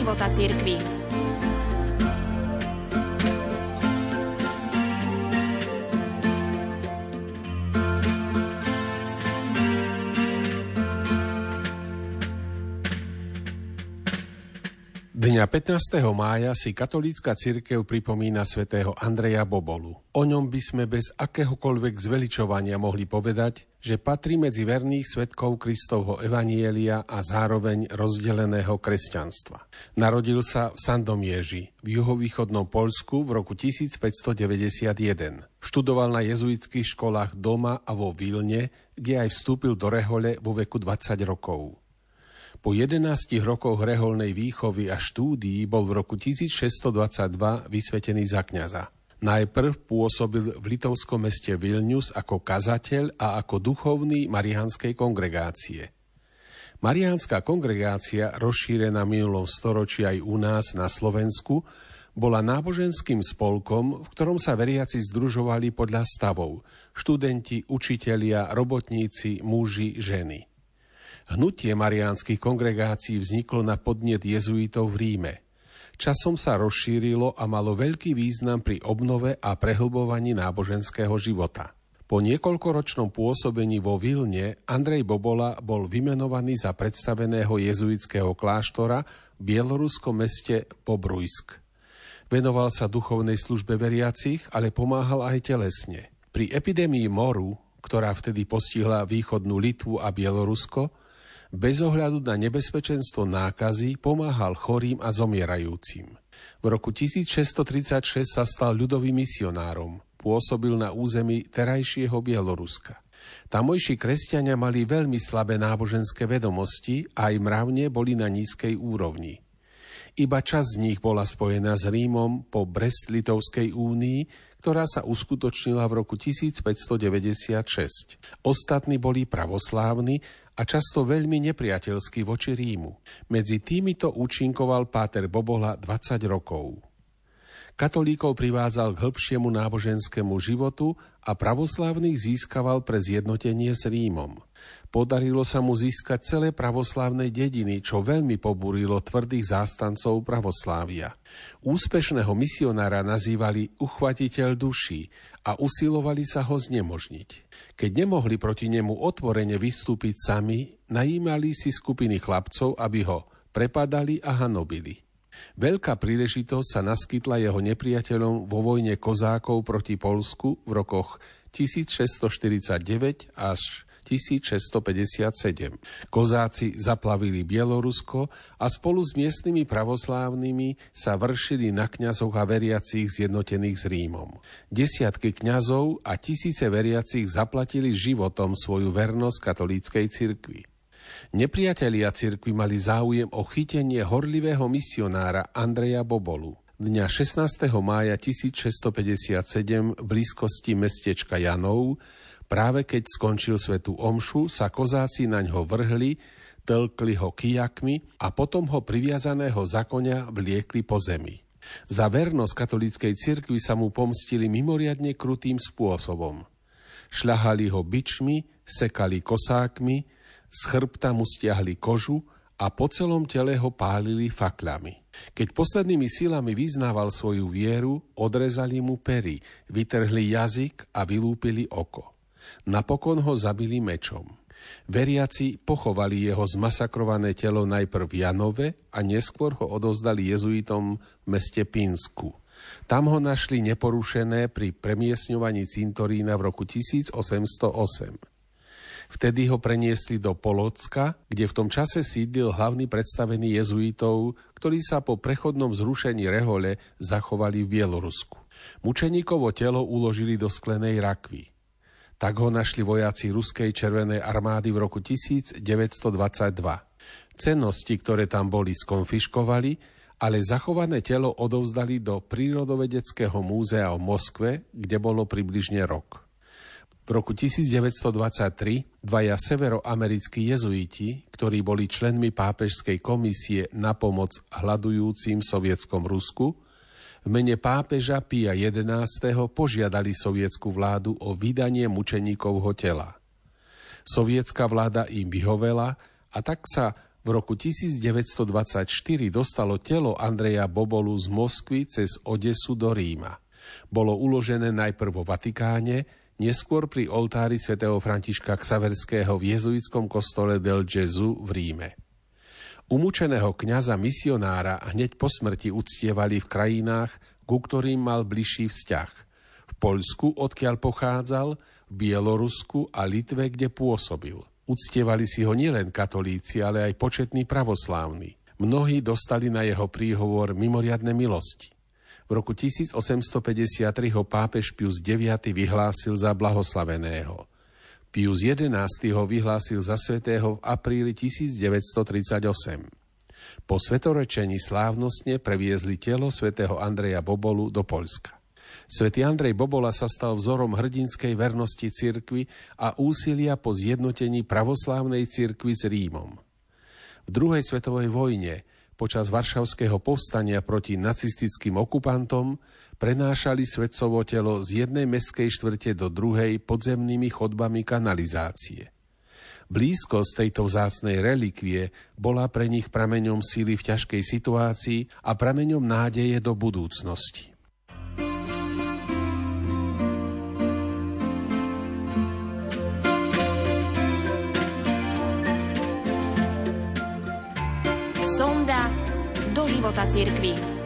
života cirkvi. Dňa 15. mája si katolícka cirkev pripomína svätého Andreja Bobolu. O ňom by sme bez akéhokoľvek zveličovania mohli povedať, že patrí medzi verných svetkov Kristovho evanielia a zároveň rozdeleného kresťanstva. Narodil sa v Sandomieži v juhovýchodnom Polsku v roku 1591. Študoval na jezuitských školách doma a vo Vilne, kde aj vstúpil do rehole vo veku 20 rokov. Po 11 rokoch reholnej výchovy a štúdií bol v roku 1622 vysvetený za kňaza. Najprv pôsobil v litovskom meste Vilnius ako kazateľ a ako duchovný marianskej kongregácie. Mariánska kongregácia, rozšírená minulom storočí aj u nás na Slovensku, bola náboženským spolkom, v ktorom sa veriaci združovali podľa stavov študenti, učitelia, robotníci, muži, ženy. Hnutie mariánskych kongregácií vzniklo na podnet jezuitov v Ríme. Časom sa rozšírilo a malo veľký význam pri obnove a prehlbovaní náboženského života. Po niekoľkoročnom pôsobení vo Vilne Andrej Bobola bol vymenovaný za predstaveného jezuitského kláštora v bieloruskom meste Pobrujsk. Venoval sa duchovnej službe veriacich, ale pomáhal aj telesne. Pri epidémii moru, ktorá vtedy postihla východnú Litvu a Bielorusko, bez ohľadu na nebezpečenstvo nákazy pomáhal chorým a zomierajúcim. V roku 1636 sa stal ľudovým misionárom. Pôsobil na území terajšieho Bieloruska. Tamojší kresťania mali veľmi slabé náboženské vedomosti a aj mravne boli na nízkej úrovni. Iba časť z nich bola spojená s Rímom po Brest-Litovskej únii, ktorá sa uskutočnila v roku 1596. Ostatní boli pravoslávni a často veľmi nepriateľský voči Rímu. Medzi týmito účinkoval Páter Bobola 20 rokov. Katolíkov privázal k hĺbšiemu náboženskému životu a pravoslávnych získaval pre zjednotenie s Rímom. Podarilo sa mu získať celé pravoslávne dediny, čo veľmi pobúrilo tvrdých zástancov pravoslávia. Úspešného misionára nazývali uchvatiteľ duší a usilovali sa ho znemožniť. Keď nemohli proti nemu otvorene vystúpiť sami, najímali si skupiny chlapcov, aby ho prepadali a hanobili. Veľká príležitosť sa naskytla jeho nepriateľom vo vojne kozákov proti Polsku v rokoch 1649 až 1657. Kozáci zaplavili Bielorusko a spolu s miestnymi pravoslávnymi sa vršili na kňazoch a veriacich zjednotených s Rímom. Desiatky kňazov a tisíce veriacich zaplatili životom svoju vernosť katolíckej cirkvi. Nepriatelia cirkvi mali záujem o chytenie horlivého misionára Andreja Bobolu. Dňa 16. mája 1657 v blízkosti mestečka Janov Práve keď skončil svetú omšu, sa kozáci na ňo vrhli, tlkli ho kijakmi a potom ho priviazaného za konia vliekli po zemi. Za vernosť katolíckej cirkvi sa mu pomstili mimoriadne krutým spôsobom. Šľahali ho bičmi, sekali kosákmi, z chrbta mu stiahli kožu a po celom tele ho pálili fakľami. Keď poslednými silami vyznával svoju vieru, odrezali mu pery, vytrhli jazyk a vylúpili oko. Napokon ho zabili mečom. Veriaci pochovali jeho zmasakrované telo najprv v Janove a neskôr ho odovzdali jezuitom v meste Pínsku. Tam ho našli neporušené pri premiesňovaní cintorína v roku 1808. Vtedy ho preniesli do Polocka, kde v tom čase sídlil hlavný predstavený jezuitov, ktorí sa po prechodnom zrušení rehole zachovali v Bielorusku. Mučeníkovo telo uložili do sklenej rakvy. Tak ho našli vojaci Ruskej červenej armády v roku 1922. Cennosti, ktoré tam boli, skonfiškovali, ale zachované telo odovzdali do Prírodovedeckého múzea v Moskve, kde bolo približne rok. V roku 1923 dvaja severoamerickí jezuiti, ktorí boli členmi pápežskej komisie na pomoc hľadujúcim sovietskom Rusku, v mene pápeža Pia XI. požiadali sovietskú vládu o vydanie mučeníkovho tela. Sovietská vláda im vyhovela a tak sa V roku 1924 dostalo telo Andreja Bobolu z Moskvy cez Odesu do Ríma. Bolo uložené najprv vo Vatikáne, neskôr pri oltári svätého Františka Ksaverského v jezuitskom kostole del Gesù v Ríme. Umúčeného kňaza misionára hneď po smrti uctievali v krajinách, ku ktorým mal bližší vzťah. V Poľsku, odkiaľ pochádzal, v Bielorusku a Litve, kde pôsobil. Uctievali si ho nielen katolíci, ale aj početní pravoslávni. Mnohí dostali na jeho príhovor mimoriadne milosti. V roku 1853 ho pápež Pius IX vyhlásil za blahoslaveného. Pius XI ho vyhlásil za svetého v apríli 1938. Po svetorečení slávnostne previezli telo svätého Andreja Bobolu do Poľska. Svetý Andrej Bobola sa stal vzorom hrdinskej vernosti cirkvi a úsilia po zjednotení pravoslávnej cirkvi s Rímom. V druhej svetovej vojne počas Varšavského povstania proti nacistickým okupantom prenášali svetcovo telo z jednej meskej štvrte do druhej podzemnými chodbami kanalizácie. Blízkosť tejto vzácnej relikvie bola pre nich prameňom síly v ťažkej situácii a prameňom nádeje do budúcnosti. života cirkvi.